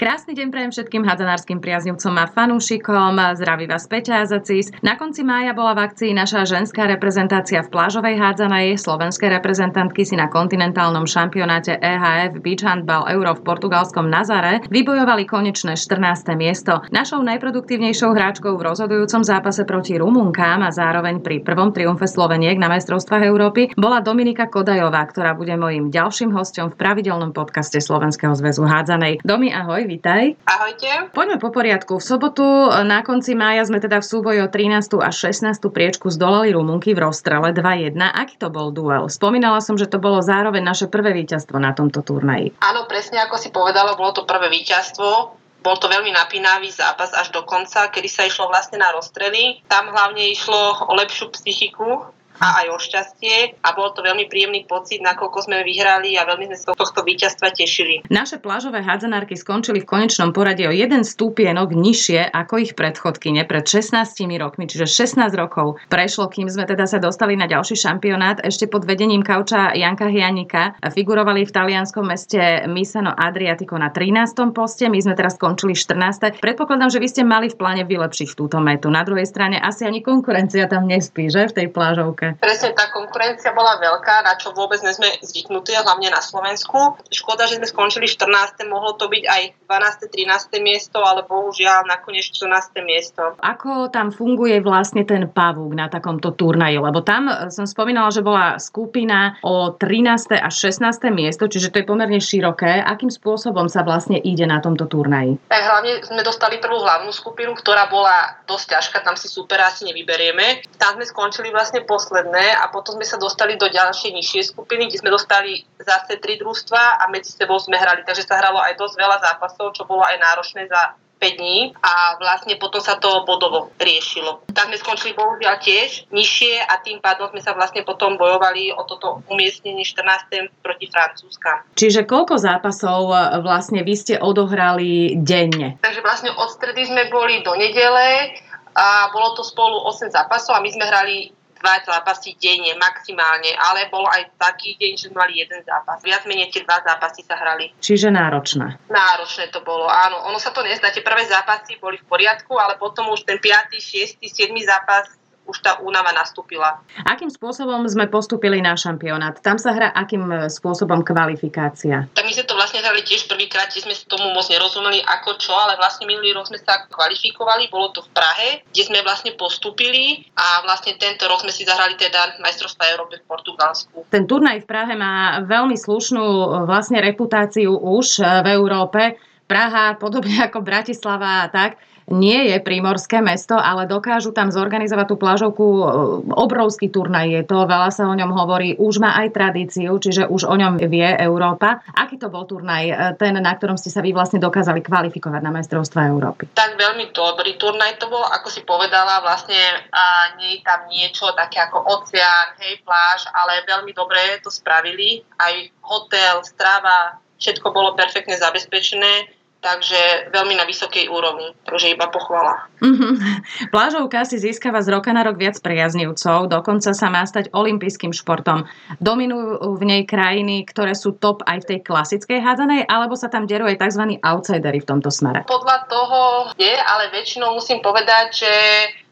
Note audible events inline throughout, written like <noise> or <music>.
Krásny deň prajem všetkým hadzanárskym priaznivcom a fanúšikom. Zdraví vás Peťa Azacis. Na konci mája bola v akcii naša ženská reprezentácia v plážovej hádzanej. Slovenské reprezentantky si na kontinentálnom šampionáte EHF Beach Handball Euro v portugalskom Nazare vybojovali konečné 14. miesto. Našou najproduktívnejšou hráčkou v rozhodujúcom zápase proti Rumunkám a zároveň pri prvom triumfe Sloveniek na majstrovstvách Európy bola Dominika Kodajová, ktorá bude mojím ďalším hostom v pravidelnom podcaste Slovenského zväzu hádzanej. Domi, ahoj, vitaj. Ahojte. Poďme po poriadku. V sobotu na konci mája sme teda v súboji o 13. a 16. priečku zdolali Rumunky v rozstrele 2-1. Aký to bol duel? Spomínala som, že to bolo zároveň naše prvé víťazstvo na tomto turnaji. Áno, presne ako si povedala, bolo to prvé víťazstvo. Bol to veľmi napínavý zápas až do konca, kedy sa išlo vlastne na rozstrely. Tam hlavne išlo o lepšiu psychiku a aj o šťastie a bol to veľmi príjemný pocit, nakoľko sme vyhrali a veľmi sme sa tohto víťazstva tešili. Naše plážové hádzanárky skončili v konečnom poradí o jeden stupienok nižšie ako ich predchodkyne pred 16 rokmi, čiže 16 rokov prešlo, kým sme teda sa dostali na ďalší šampionát. Ešte pod vedením kauča Janka Hianika figurovali v talianskom meste Misano Adriatico na 13. poste, my sme teraz skončili 14. Predpokladám, že vy ste mali v pláne vylepšiť túto metu. Na druhej strane asi ani konkurencia tam nespí, že v tej plážovke? Presne tá konkurencia bola veľká, na čo vôbec nie sme zvyknutí, hlavne na Slovensku. Škoda, že sme skončili 14. Mohlo to byť aj 12. 13. miesto, ale bohužiaľ nakoniec 14. miesto. Ako tam funguje vlastne ten pavúk na takomto turnaji? Lebo tam e, som spomínala, že bola skupina o 13. a 16. miesto, čiže to je pomerne široké. Akým spôsobom sa vlastne ide na tomto turnaji? Tak hlavne sme dostali prvú hlavnú skupinu, ktorá bola dosť ťažká, tam si super asi nevyberieme. Tam sme skončili vlastne posledný posledné a potom sme sa dostali do ďalšej nižšie skupiny, kde sme dostali zase tri družstva a medzi sebou sme hrali. Takže sa hralo aj dosť veľa zápasov, čo bolo aj náročné za 5 dní a vlastne potom sa to bodovo riešilo. Tam sme skončili bohužiaľ tiež nižšie a tým pádom sme sa vlastne potom bojovali o toto umiestnenie 14. proti Francúzska. Čiže koľko zápasov e, vlastne vy ste odohrali denne? Takže vlastne od stredy sme boli do nedele a bolo to spolu 8 zápasov a my sme hrali dva zápasy denne maximálne, ale bol aj taký deň, že mali jeden zápas. Viac menej tie dva zápasy sa hrali. Čiže náročné. Náročné to bolo, áno. Ono sa to nezdá, tie prvé zápasy boli v poriadku, ale potom už ten 5., 6., 7. zápas už tá únava nastúpila. Akým spôsobom sme postupili na šampionát? Tam sa hrá akým e, spôsobom kvalifikácia? Tak my sme to vlastne hrali tiež prvýkrát, kde sme tomu moc nerozumeli ako čo, ale vlastne minulý rok sme sa kvalifikovali, bolo to v Prahe, kde sme vlastne postupili a vlastne tento rok sme si zahrali teda majstrovstvá Európy v Portugalsku. Ten turnaj v Prahe má veľmi slušnú e, vlastne reputáciu už e, v Európe. Praha, podobne ako Bratislava a tak, nie je prímorské mesto, ale dokážu tam zorganizovať tú plážovku e, obrovský turnaj. Je to, veľa sa o ňom hovorí, už má aj tradíciu, čiže už o ňom vie Európa. Aký to bol turnaj, e, ten, na ktorom ste sa vy vlastne dokázali kvalifikovať na majstrovstva Európy? Tak veľmi dobrý turnaj to bol, ako si povedala, vlastne a nie je tam niečo také ako oceán, hej, pláž, ale veľmi dobre to spravili. Aj hotel, strava, všetko bolo perfektne zabezpečené takže veľmi na vysokej úrovni, takže iba pochvala. Mm-hmm. Plážovka si získava z roka na rok viac priaznivcov, dokonca sa má stať olympijským športom. Dominujú v nej krajiny, ktoré sú top aj v tej klasickej hádzanej, alebo sa tam deruje tzv. outsidery v tomto smere? Podľa toho je, ale väčšinou musím povedať, že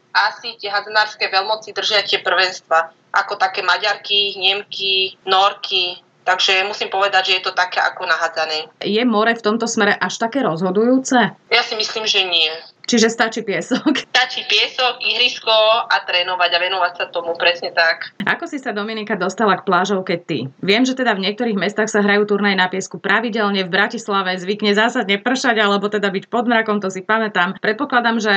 asi tie hádzanárske veľmoci držia tie prvenstva, ako také Maďarky, Nemky, Norky, Takže musím povedať, že je to také ako nahádzané. Je more v tomto smere až také rozhodujúce? Ja si myslím, že nie. Čiže stačí piesok. <laughs> Stačí piesok, ihrisko a trénovať a venovať sa tomu, presne tak. Ako si sa Dominika dostala k plážovke ty? Viem, že teda v niektorých mestách sa hrajú turnaj na piesku pravidelne, v Bratislave zvykne zásadne pršať alebo teda byť pod mrakom, to si pamätám. Predpokladám, že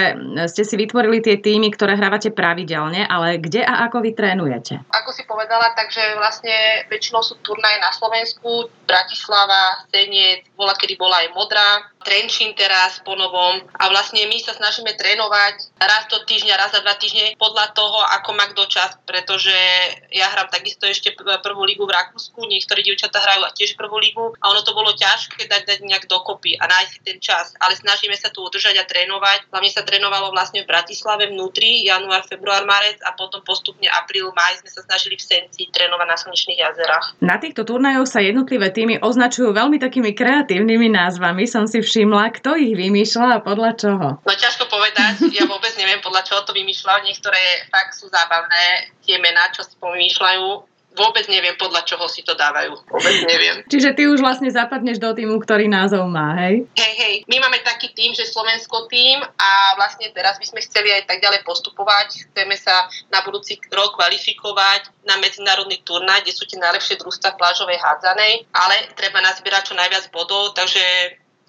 ste si vytvorili tie týmy, ktoré hrávate pravidelne, ale kde a ako vy trénujete? Ako si povedala, takže vlastne väčšinou sú turnaje na Slovensku, Bratislava, Senec, bola kedy bola aj Modrá, Trenčín teraz po novom. A vlastne my sa snažíme trénovať raz do týždňa, raz za dva týždne podľa toho, ako má kto čas, pretože ja hrám takisto ešte prvú lígu v Rakúsku, niektorí dievčatá hrajú tiež prvú lígu a ono to bolo ťažké dať, dať nejak dokopy a nájsť ten čas, ale snažíme sa tu udržať a trénovať. Hlavne sa trénovalo vlastne v Bratislave vnútri, január, február, marec a potom postupne apríl, maj sme sa snažili v Senci trénovať na slnečných jazerách. Na týchto turnajoch sa jednotlivé týmy označujú veľmi takými kreatívnymi názvami, som si všimla kto ich vymýšľa a podľa čoho? No ťažko povedať, ja vôbec neviem podľa čoho to vymýšľal. Niektoré fakt sú zábavné, tie mená, čo si pomýšľajú vôbec neviem, podľa čoho si to dávajú. Vôbec neviem. Čiže ty už vlastne zapadneš do týmu, ktorý názov má, hej? Hej, hej. My máme taký tým, že Slovensko tým a vlastne teraz by sme chceli aj tak ďalej postupovať. Chceme sa na budúci rok kvalifikovať na medzinárodný turnaj, kde sú tie najlepšie družstva plážovej hádzanej, ale treba nazbierať čo najviac bodov, takže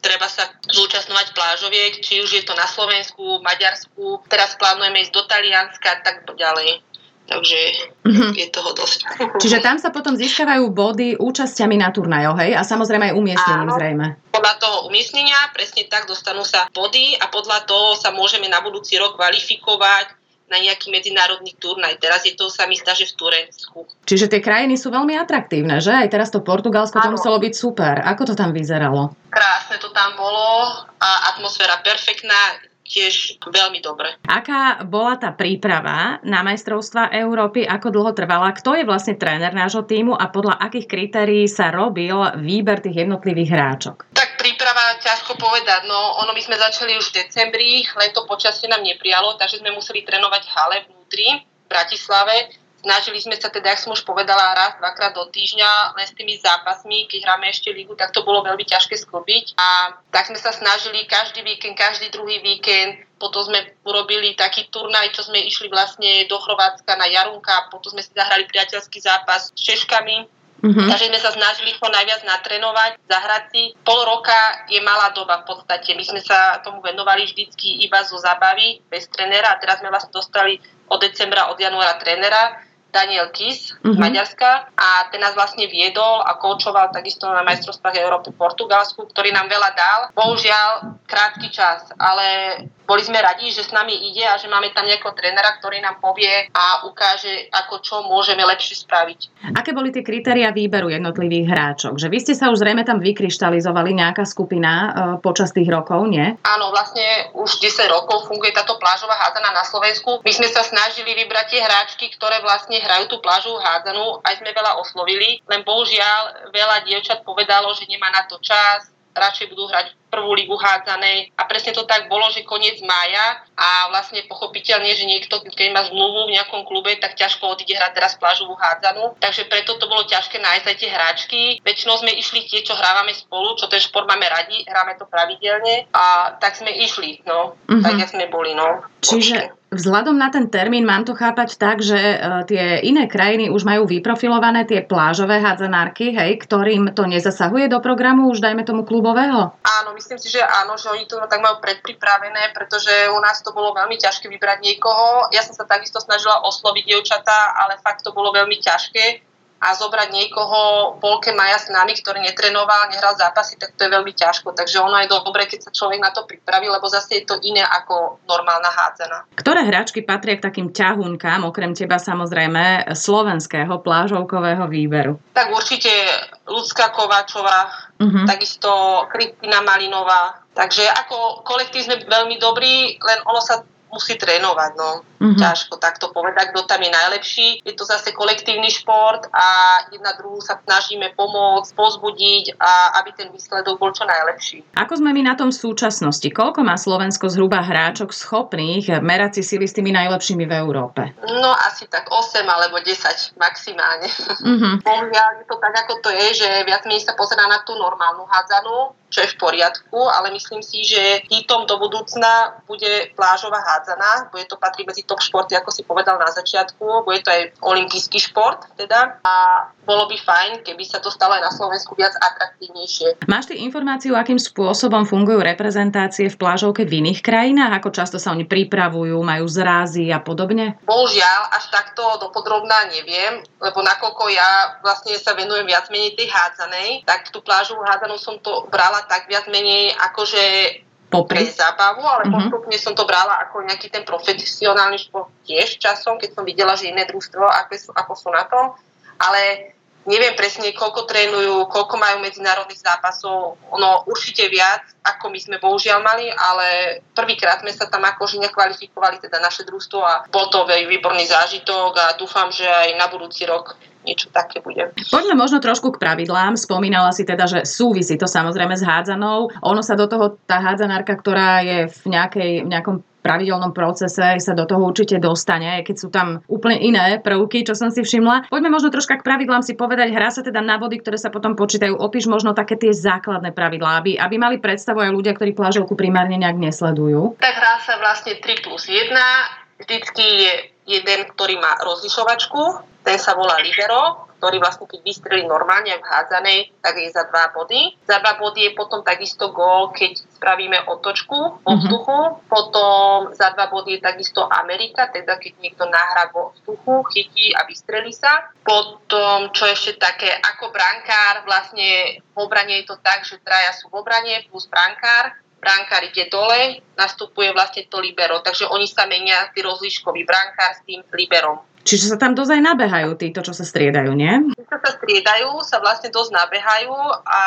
treba sa zúčastňovať plážoviek, či už je to na Slovensku, Maďarsku, teraz plánujeme ísť do Talianska a tak ďalej. Takže mm-hmm. je toho dosť. <laughs> Čiže tam sa potom získavajú body účasťami na turnajoch, hej? A samozrejme aj umiestnením Áno. zrejme. Podľa toho umiestnenia, presne tak, dostanú sa body a podľa toho sa môžeme na budúci rok kvalifikovať na nejaký medzinárodný turnaj. Teraz je to sa mi zdá, že v Turecku. Čiže tie krajiny sú veľmi atraktívne, že? Aj teraz to Portugalsko to muselo byť super. Ako to tam vyzeralo? Krásne to tam bolo a atmosféra perfektná tiež veľmi dobre. Aká bola tá príprava na majstrovstva Európy, ako dlho trvala, kto je vlastne tréner nášho týmu a podľa akých kritérií sa robil výber tých jednotlivých hráčok? Tak príprava, ťažko povedať, no ono my sme začali už v decembri, len to počasie nám neprijalo, takže sme museli trénovať hale vnútri v Bratislave Snažili sme sa teda, jak som už povedala, raz, dvakrát do týždňa len s tými zápasmi, keď hráme ešte ligu, tak to bolo veľmi ťažké sklbiť. A tak sme sa snažili každý víkend, každý druhý víkend, potom sme urobili taký turnaj, čo sme išli vlastne do Chorvátska na Jarunka, potom sme si zahrali priateľský zápas s Češkami, Mm-hmm. Takže sme sa snažili ho najviac natrénovať, zahrať si. Pol roka je malá doba v podstate. My sme sa tomu venovali vždycky iba zo zábavy, bez trénera a teraz sme vlastne dostali od decembra, od januára trénera Daniel Kis uh-huh. z mhm. Maďarska a ten nás vlastne viedol a koučoval takisto na majstrovstvách Európy v Portugalsku, ktorý nám veľa dal. Bohužiaľ, krátky čas, ale boli sme radi, že s nami ide a že máme tam nejakého trénera, ktorý nám povie a ukáže, ako čo môžeme lepšie spraviť. Aké boli tie kritéria výberu jednotlivých hráčok? Že vy ste sa už zrejme tam vykryštalizovali nejaká skupina uh, počas tých rokov, nie? Áno, vlastne už 10 rokov funguje táto plážová hádzana na Slovensku. My sme sa snažili vybrať tie hráčky, ktoré vlastne hrajú tú plážovú hádzanú. Aj sme veľa oslovili, len bohužiaľ veľa dievčat povedalo, že nemá na to čas, radšej budú hrať prvú ligu hádzanej. A presne to tak bolo, že koniec mája a vlastne pochopiteľne, že niekto, keď má zmluvu v nejakom klube, tak ťažko odíde hrať teraz plážovú hádzanú. Takže preto to bolo ťažké nájsť aj tie hráčky. Väčšinou sme išli tie, čo hrávame spolu, čo ten šport máme radi, hráme to pravidelne a tak sme išli, no, mm-hmm. tak jak sme boli, no. Čiže Vzhľadom na ten termín mám to chápať tak, že e, tie iné krajiny už majú vyprofilované tie plážové hádzanárky, hej, ktorým to nezasahuje do programu už dajme tomu klubového? Áno, myslím si, že áno, že oni to tak majú predpripravené, pretože u nás to bolo veľmi ťažké vybrať niekoho. Ja som sa takisto snažila osloviť dievčatá, ale fakt to bolo veľmi ťažké a zobrať niekoho polke maja s nami, ktorý netrenoval, nehral zápasy, tak to je veľmi ťažko. Takže ono je dobre, keď sa človek na to pripraví, lebo zase je to iné ako normálna hádzana. Ktoré hráčky patria k takým ťahunkám, okrem teba samozrejme, slovenského plážovkového výberu? Tak určite Lucka Kováčová, uh-huh. takisto Kristina Malinová. Takže ako kolektív sme veľmi dobrí, len ono sa musí trénovať. No. Mm-hmm. Ťažko takto povedať, kto tam je najlepší. Je to zase kolektívny šport a jedna druhú sa snažíme pomôcť, pozbudiť a aby ten výsledok bol čo najlepší. Ako sme my na tom v súčasnosti? Koľko má Slovensko zhruba hráčok schopných merať si sily s tými najlepšími v Európe? No asi tak 8 alebo 10 maximálne. Mm-hmm. <laughs> Bohužiaľ je to tak, ako to je, že viac menej sa pozerá na tú normálnu hádzanú, čo je v poriadku, ale myslím si, že hitom do budúcna bude plážová hádzaná, bude to patriť medzi top športy, ako si povedal na začiatku, bude to aj olimpijský šport teda a bolo by fajn, keby sa to stalo aj na Slovensku viac atraktívnejšie. Máš ty informáciu, akým spôsobom fungujú reprezentácie v plážovke v iných krajinách? Ako často sa oni pripravujú, majú zrázy a podobne? Bohužiaľ, až takto dopodrobná neviem, lebo nakoľko ja vlastne sa venujem viac menej tej hádzanej, tak tú plážovú hádzanú som to brala tak viac menej akože Popri? pre zábavu, ale uh-huh. postupne som to brala ako nejaký ten profesionálny šport tiež časom, keď som videla, že iné družstvo, ako sú, ako sú na tom. Ale Neviem presne, koľko trénujú, koľko majú medzinárodných zápasov. Ono určite viac, ako my sme bohužiaľ mali, ale prvýkrát sme sa tam akože nekvalifikovali, teda naše družstvo a bol to veľmi výborný zážitok a dúfam, že aj na budúci rok niečo také bude. Poďme možno trošku k pravidlám. Spomínala si teda, že súvisí to samozrejme s hádzanou. Ono sa do toho, tá hádzanárka, ktorá je v, nejakej, v nejakom pravidelnom procese sa do toho určite dostane, aj keď sú tam úplne iné prvky, čo som si všimla. Poďme možno troška k pravidlám si povedať, hrá sa teda na body, ktoré sa potom počítajú. Opíš možno také tie základné pravidlá, aby, aby mali predstavu aj ľudia, ktorí plážovku primárne nejak nesledujú. Tak hrá sa vlastne 3 plus 1. Vždycky je jeden, ktorý má rozlišovačku, ten sa volá libero, ktorý vlastne keď vystrelí normálne v hádzanej, tak je za dva body. Za dva body je potom takisto gól, keď spravíme otočku vo mhm. vzduchu. Mm-hmm. Potom za dva body je takisto Amerika, teda keď niekto nahrá vo vzduchu, chytí a vystrelí sa. Potom, čo ešte také, ako brankár, vlastne v obrane je to tak, že traja sú v obrane plus brankár brankár ide dole, nastupuje vlastne to libero. Takže oni sa menia, tí rozliškoví brankár s tým liberom. Čiže sa tam dosť aj nabehajú títo, čo sa striedajú, nie? Tí, čo sa striedajú, sa vlastne dosť nabehajú a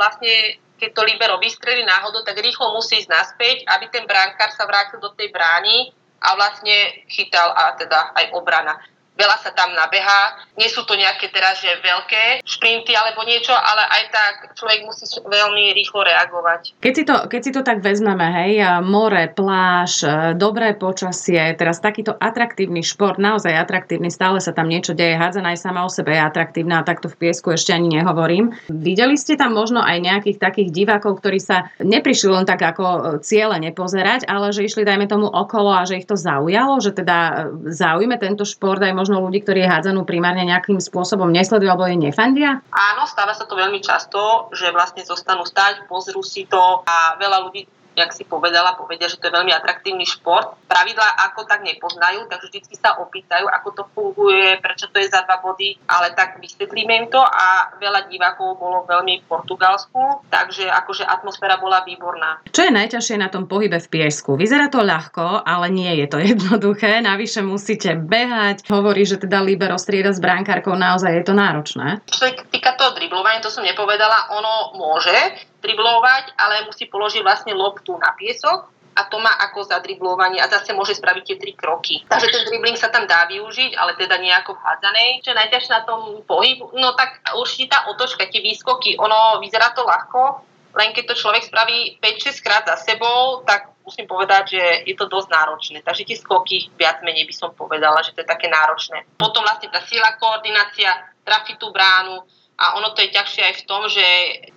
vlastne keď to libero vystrelí náhodou, tak rýchlo musí ísť naspäť, aby ten brankár sa vrátil do tej brány a vlastne chytal a teda aj obrana veľa sa tam nabeha. Nie sú to nejaké teraz, že veľké šprinty alebo niečo, ale aj tak človek musí veľmi rýchlo reagovať. Keď si to, keď si to tak vezmeme, hej, more, pláž, e, dobré počasie, teraz takýto atraktívny šport, naozaj atraktívny, stále sa tam niečo deje, hádzaná aj sama o sebe je atraktívna a takto v piesku ešte ani nehovorím. Videli ste tam možno aj nejakých takých divákov, ktorí sa neprišli len tak ako e, ciele nepozerať, ale že išli, dajme tomu, okolo a že ich to zaujalo, že teda e, zaujme tento šport aj možno ľudí, ktorí hádzanú primárne nejakým spôsobom nesledujú alebo jej nefandia? Áno, stáva sa to veľmi často, že vlastne zostanú stať, pozrú si to a veľa ľudí jak si povedala, povedia, že to je veľmi atraktívny šport. Pravidlá ako tak nepoznajú, takže vždy sa opýtajú, ako to funguje, prečo to je za dva body, ale tak vysvetlíme im to a veľa divákov bolo veľmi v Portugalsku, takže akože atmosféra bola výborná. Čo je najťažšie na tom pohybe v piesku? Vyzerá to ľahko, ale nie je to <laughs> jednoduché. Navyše musíte behať. Hovorí, že teda Libero strieda s brankárkou, naozaj je to náročné. Čo sa týka toho driblovania, to som nepovedala, ono môže, driblovať, ale musí položiť vlastne loptu na piesok a to má ako zadriblovanie a zase môže spraviť tie tri kroky. Takže ten dribling sa tam dá využiť, ale teda nejako hádzanej. Čo je najťažšie na tom pohybu? No tak určite tá otočka, tie výskoky, ono vyzerá to ľahko, len keď to človek spraví 5-6 krát za sebou, tak musím povedať, že je to dosť náročné. Takže tie skoky viac menej by som povedala, že to je také náročné. Potom vlastne tá sila, koordinácia, trafiť tú bránu, a ono to je ťažšie aj v tom, že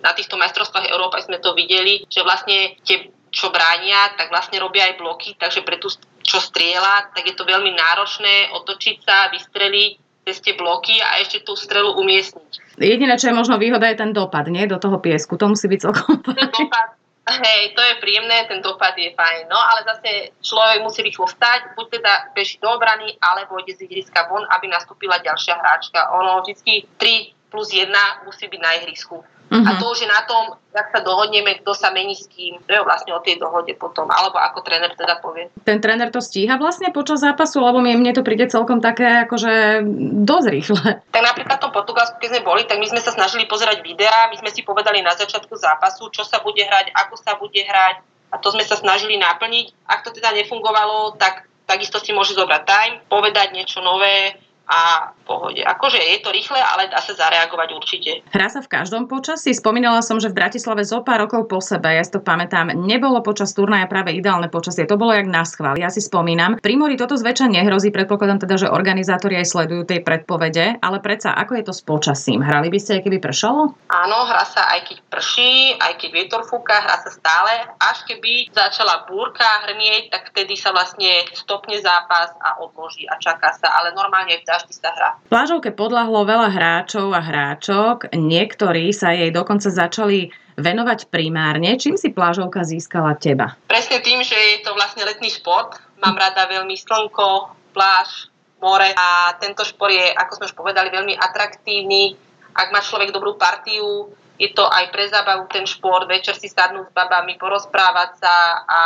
na týchto majstrovstvách Európy sme to videli, že vlastne tie, čo bránia, tak vlastne robia aj bloky, takže pre tú, čo strieľa, tak je to veľmi náročné otočiť sa, vystreliť cez tie bloky a ešte tú strelu umiestniť. Jediné, čo je možno výhoda, je ten dopad, nie? Do toho piesku. To musí byť celkom Ten dopad, Hej, to je príjemné, ten dopad je fajn. No ale zase človek musí rýchlo vstať, buď teda beží do obrany, alebo ide z ihriska von, aby nastúpila ďalšia hráčka. Ono vždy 3 plus jedna musí byť na ihrisku. Uh-huh. A mhm. to už je na tom, ak sa dohodneme, kto sa mení s kým. To je vlastne o tej dohode potom, alebo ako tréner teda povie. Ten tréner to stíha vlastne počas zápasu, lebo mne to príde celkom také akože dosť rýchle. Tak napríklad v tom Portugalsku, keď sme boli, tak my sme sa snažili pozerať videá, my sme si povedali na začiatku zápasu, čo sa bude hrať, ako sa bude hrať a to sme sa snažili naplniť. Ak to teda nefungovalo, tak takisto si môže zobrať time, povedať niečo nové, a v pohode. Akože je to rýchle, ale dá sa zareagovať určite. Hrá sa v každom počasí? Spomínala som, že v Bratislave zo pár rokov po sebe, ja si to pamätám, nebolo počas turnaja práve ideálne počasie. To bolo jak na schvál. Ja si spomínam. Pri mori toto zväčša nehrozí, predpokladám teda, že organizátori aj sledujú tej predpovede, ale predsa ako je to s počasím? Hrali by ste aj keby pršalo? Áno, hrá sa aj keď prší, aj keď vietor fúka, hrá sa stále. Až keby začala búrka hrmieť, tak vtedy sa vlastne stopne zápas a odloží a čaká sa. Ale normálne v každý sa hrá. Plážovke podľahlo veľa hráčov a hráčok, niektorí sa jej dokonca začali venovať primárne. Čím si plážovka získala teba? Presne tým, že je to vlastne letný šport. Mám rada veľmi slnko, pláž, more a tento šport je, ako sme už povedali, veľmi atraktívny. Ak má človek dobrú partiu, je to aj pre zábavu ten šport, večer si sadnúť s babami, porozprávať sa a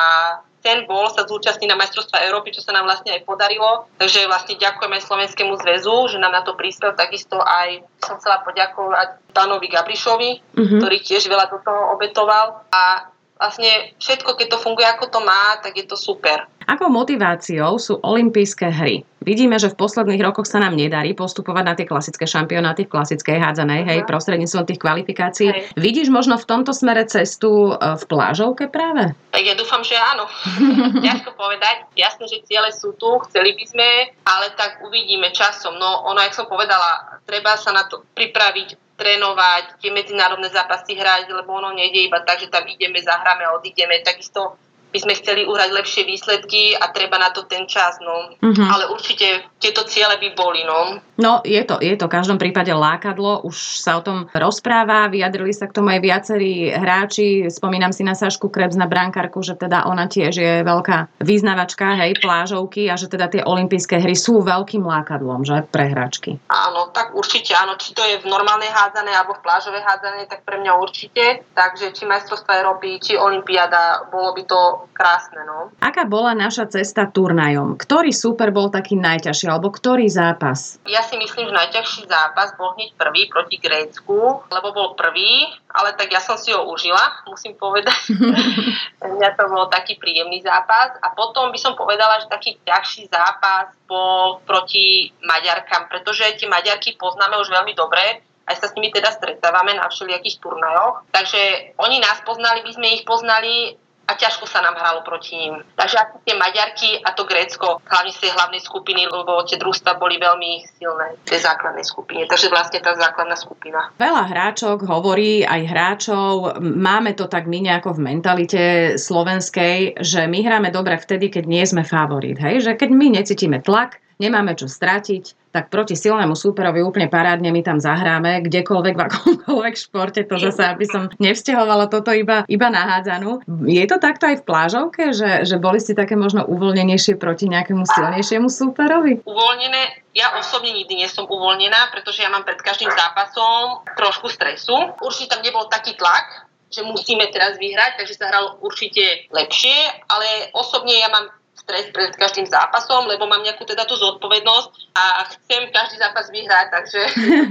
ten bol sa zúčastniť na majstrovstva Európy, čo sa nám vlastne aj podarilo. Takže vlastne ďakujeme Slovenskému zväzu, že nám na to prispel. Takisto aj som chcela poďakovať Danovi Gabrišovi, uh-huh. ktorý tiež veľa do toho obetoval. A vlastne všetko, keď to funguje ako to má, tak je to super. Akou motiváciou sú olympijské hry? Vidíme, že v posledných rokoch sa nám nedarí postupovať na tie klasické šampionáty v klasickej hádzanej, hej, prostredníctvom tých kvalifikácií. Hej. Vidíš možno v tomto smere cestu e, v plážovke práve? Tak ja dúfam, že áno. <laughs> Ťažko povedať. Jasné, že ciele sú tu, chceli by sme, ale tak uvidíme časom. No ono, jak som povedala, treba sa na to pripraviť trénovať, tie medzinárodné zápasy hrať, lebo ono nejde iba tak, že tam ideme, zahráme a odídeme. Takisto by sme chceli uhrať lepšie výsledky a treba na to ten čas, no. Uh-huh. Ale určite tieto ciele by boli, no. No, je to, je to v každom prípade lákadlo, už sa o tom rozpráva, vyjadrili sa k tomu aj viacerí hráči, spomínam si na Sašku Krebs, na brankárku, že teda ona tiež je veľká význavačka, hej, plážovky a že teda tie olympijské hry sú veľkým lákadlom, že, pre hráčky. Áno, tak určite áno, či to je v normálnej hádzanej alebo v plážovej hádzanej, tak pre mňa určite, takže či majstrovstva Európy, či olympiáda, bolo by to krásne. No. Aká bola naša cesta turnajom? Ktorý super bol taký najťažší, alebo ktorý zápas? Ja si myslím, že najťažší zápas bol hneď prvý proti Grécku, lebo bol prvý, ale tak ja som si ho užila, musím povedať. <laughs> Mňa to bol taký príjemný zápas. A potom by som povedala, že taký ťažší zápas bol proti Maďarkám, pretože tie Maďarky poznáme už veľmi dobre, aj sa s nimi teda stretávame na všelijakých turnajoch. Takže oni nás poznali, my sme ich poznali a ťažko sa nám hralo proti ním. Takže ako tie Maďarky a to Grécko, hlavne z tej hlavnej skupiny, lebo tie družstva boli veľmi silné v tej základnej skupine. Takže vlastne tá základná skupina. Veľa hráčok hovorí, aj hráčov, máme to tak my nejako v mentalite slovenskej, že my hráme dobre vtedy, keď nie sme favorit. Hej? Že keď my necítime tlak, nemáme čo stratiť, tak proti silnému súperovi úplne parádne my tam zahráme, kdekoľvek, v akomkoľvek športe, to zase, aby som nevzťahovala toto iba, iba na hádzanú. Je to takto aj v plážovke, že, že boli ste také možno uvoľnenejšie proti nejakému silnejšiemu súperovi? Uvoľnené ja osobne nikdy nie som uvoľnená, pretože ja mám pred každým zápasom trošku stresu. Určite tam nebol taký tlak, že musíme teraz vyhrať, takže sa hralo určite lepšie, ale osobne ja mám stres pred každým zápasom, lebo mám nejakú teda tú zodpovednosť a chcem každý zápas vyhrať, takže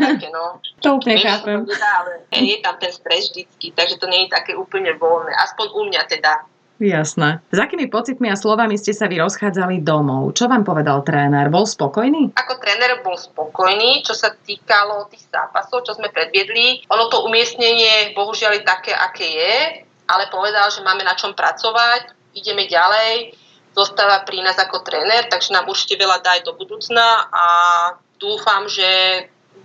také no. <laughs> To úplne chápem. Ale je tam ten stres vždycky, takže to nie je také úplne voľné, aspoň u mňa teda. Jasné. S akými pocitmi a slovami ste sa vy rozchádzali domov? Čo vám povedal tréner? Bol spokojný? Ako tréner bol spokojný, čo sa týkalo tých zápasov, čo sme predviedli. Ono to umiestnenie bohužiaľ je také, aké je, ale povedal, že máme na čom pracovať, ideme ďalej zostáva pri nás ako tréner, takže nám určite veľa dá aj do budúcna a dúfam, že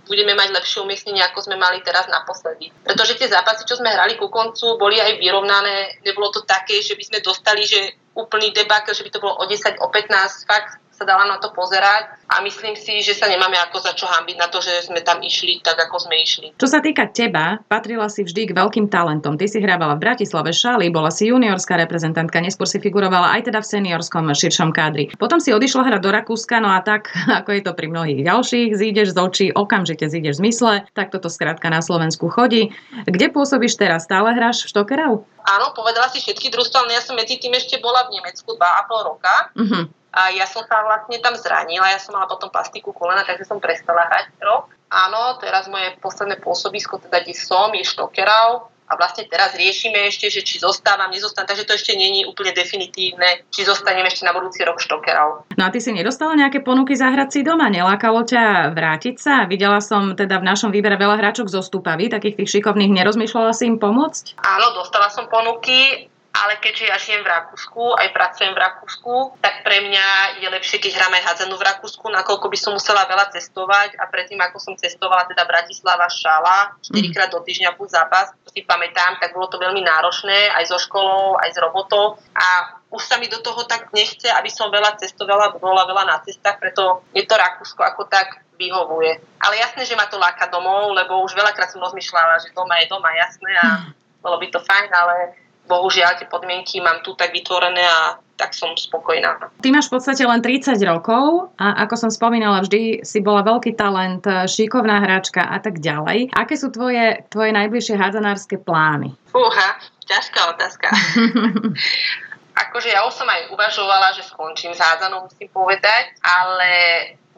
budeme mať lepšie umiestnenie, ako sme mali teraz naposledy. Pretože tie zápasy, čo sme hrali ku koncu, boli aj vyrovnané. Nebolo to také, že by sme dostali, že úplný debakel, že by to bolo o 10, o 15. Fakt sa dala na to pozerať a myslím si, že sa nemáme ako za čo hambiť na to, že sme tam išli tak, ako sme išli. Čo sa týka teba, patrila si vždy k veľkým talentom. Ty si hrávala v Bratislave Šali, bola si juniorská reprezentantka, neskôr si figurovala aj teda v seniorskom širšom kádri. Potom si odišla hrať do Rakúska, no a tak, <laughs> ako je to pri mnohých ďalších, zídeš z očí, okamžite zídeš z mysle, tak toto skrátka na Slovensku chodí. Kde pôsobíš teraz? Stále hráš v Štokerau? Áno, povedala si všetky družstva, ale ja som medzi tým ešte bola v Nemecku 2,5 roka. Uh-huh a ja som sa vlastne tam zranila, ja som mala potom plastiku kolena, takže som prestala hrať rok. Áno, teraz moje posledné pôsobisko, teda kde som, je Štokerau, a vlastne teraz riešime ešte, že či zostávam, nezostávam, takže to ešte není úplne definitívne, či zostanem ešte na budúci rok štokerov. No a ty si nedostala nejaké ponuky zahrať si doma? Nelákalo ťa vrátiť sa? Videla som teda v našom výbere veľa hráčok zo Stupavy, takých tých šikovných, nerozmýšľala si im pomôcť? Áno, dostala som ponuky, ale keďže ja žijem v Rakúsku, aj pracujem v Rakúsku, tak pre mňa je lepšie, keď hráme hádzanú v Rakúsku, nakoľko by som musela veľa cestovať a predtým, ako som cestovala teda Bratislava, Šala, 4 mhm. krát do týždňa plus zápas, to si pamätám, tak bolo to veľmi náročné aj so školou, aj s robotou a už sa mi do toho tak nechce, aby som veľa cestovala, bola veľa na cestách, preto je to Rakúsko ako tak vyhovuje. Ale jasné, že ma to láka domov, lebo už veľakrát som rozmýšľala, že doma je doma, jasné, a mhm. bolo by to fajn, ale bohužiaľ tie podmienky mám tu tak vytvorené a tak som spokojná. Ty máš v podstate len 30 rokov a ako som spomínala, vždy si bola veľký talent, šikovná hráčka a tak ďalej. Aké sú tvoje, tvoje najbližšie hádzanárske plány? Fúha, ťažká otázka. <laughs> akože ja už som aj uvažovala, že skončím s hádzanou, musím povedať, ale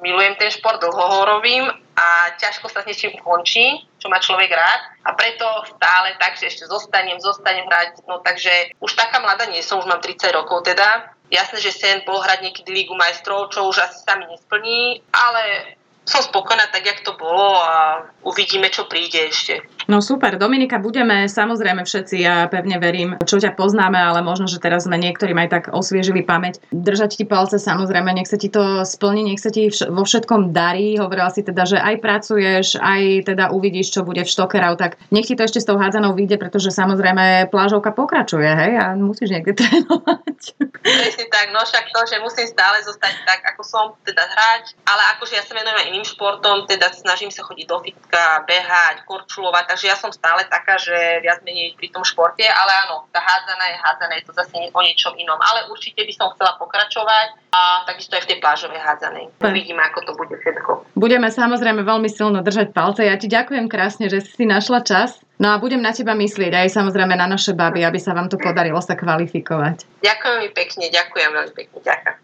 milujem ten šport, dlho ho robím a ťažko sa s niečím končí, čo má človek rád. A preto stále tak, že ešte zostanem, zostanem hrať, no takže už taká mladá nie som, už mám 30 rokov teda, jasné, že sen pohrať niekedy Lígu majstrov, čo už asi sa mi nesplní, ale som spokojná tak, jak to bolo a uvidíme, čo príde ešte. No super, Dominika, budeme samozrejme všetci, ja pevne verím, čo ťa poznáme, ale možno, že teraz sme niektorým aj tak osviežili pamäť. Držať ti palce samozrejme, nech sa ti to splní, nech sa ti vo všetkom darí. Hovorila si teda, že aj pracuješ, aj teda uvidíš, čo bude v Štokerau, tak nech ti to ešte s tou hádzanou vyjde, pretože samozrejme plážovka pokračuje, hej, a musíš niekde <laughs> trénovať. Presne tak, no však to, že musím stále zostať tak, ako som, teda hrať, ale akože ja sa venujem aj iným športom, teda snažím sa chodiť do fitka, behať, korčulovať, takže ja som stále taká, že viac menej pri tom športe, ale áno, tá hádzaná je hádzaná, je to zase o niečom inom. Ale určite by som chcela pokračovať a takisto aj v tej plážovej hádzanej. Uvidíme, ako to bude všetko. Budeme samozrejme veľmi silno držať palce. Ja ti ďakujem krásne, že si našla čas. No a budem na teba myslieť aj samozrejme na naše baby, aby sa vám to podarilo sa kvalifikovať. Ďakujem mi pekne, ďakujem veľmi pekne, ďakujem.